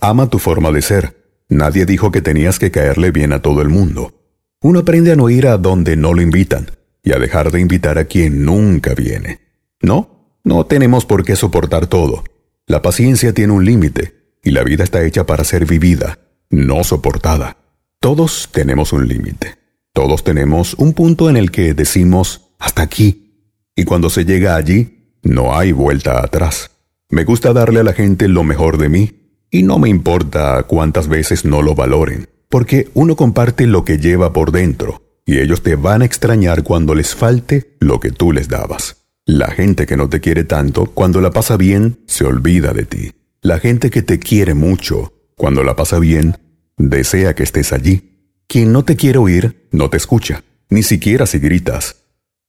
Ama tu forma de ser. Nadie dijo que tenías que caerle bien a todo el mundo. Uno aprende a no ir a donde no lo invitan y a dejar de invitar a quien nunca viene. No, no tenemos por qué soportar todo. La paciencia tiene un límite y la vida está hecha para ser vivida, no soportada. Todos tenemos un límite. Todos tenemos un punto en el que decimos hasta aquí. Y cuando se llega allí, no hay vuelta atrás. Me gusta darle a la gente lo mejor de mí y no me importa cuántas veces no lo valoren, porque uno comparte lo que lleva por dentro y ellos te van a extrañar cuando les falte lo que tú les dabas. La gente que no te quiere tanto, cuando la pasa bien, se olvida de ti. La gente que te quiere mucho, cuando la pasa bien, desea que estés allí. Quien no te quiere oír, no te escucha, ni siquiera si gritas.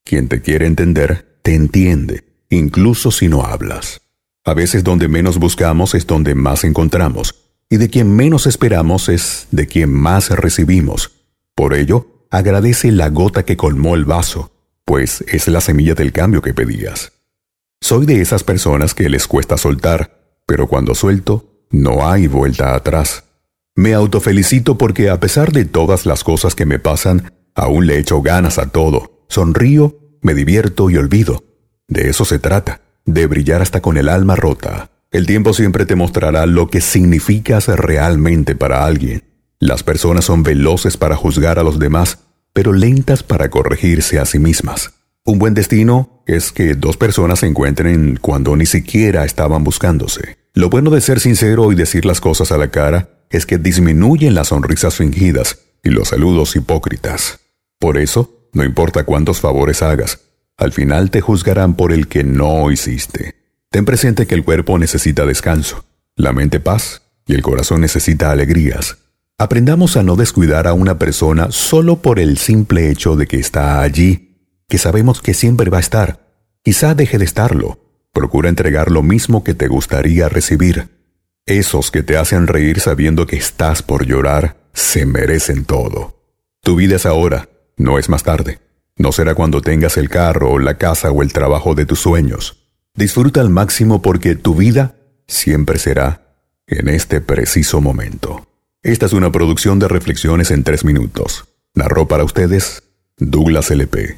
Quien te quiere entender, te entiende, incluso si no hablas. A veces donde menos buscamos es donde más encontramos, y de quien menos esperamos es de quien más recibimos. Por ello, agradece la gota que colmó el vaso, pues es la semilla del cambio que pedías. Soy de esas personas que les cuesta soltar, pero cuando suelto, no hay vuelta atrás. Me autofelicito porque a pesar de todas las cosas que me pasan, aún le echo ganas a todo. Sonrío, me divierto y olvido. De eso se trata, de brillar hasta con el alma rota. El tiempo siempre te mostrará lo que significas realmente para alguien. Las personas son veloces para juzgar a los demás, pero lentas para corregirse a sí mismas. Un buen destino es que dos personas se encuentren cuando ni siquiera estaban buscándose. Lo bueno de ser sincero y decir las cosas a la cara es que disminuyen las sonrisas fingidas y los saludos hipócritas. Por eso, no importa cuántos favores hagas, al final te juzgarán por el que no hiciste. Ten presente que el cuerpo necesita descanso, la mente paz y el corazón necesita alegrías. Aprendamos a no descuidar a una persona solo por el simple hecho de que está allí, que sabemos que siempre va a estar. Quizá deje de estarlo. Procura entregar lo mismo que te gustaría recibir. Esos que te hacen reír sabiendo que estás por llorar, se merecen todo. Tu vida es ahora, no es más tarde. No será cuando tengas el carro, la casa o el trabajo de tus sueños. Disfruta al máximo porque tu vida siempre será en este preciso momento. Esta es una producción de reflexiones en tres minutos. Narró para ustedes Douglas LP.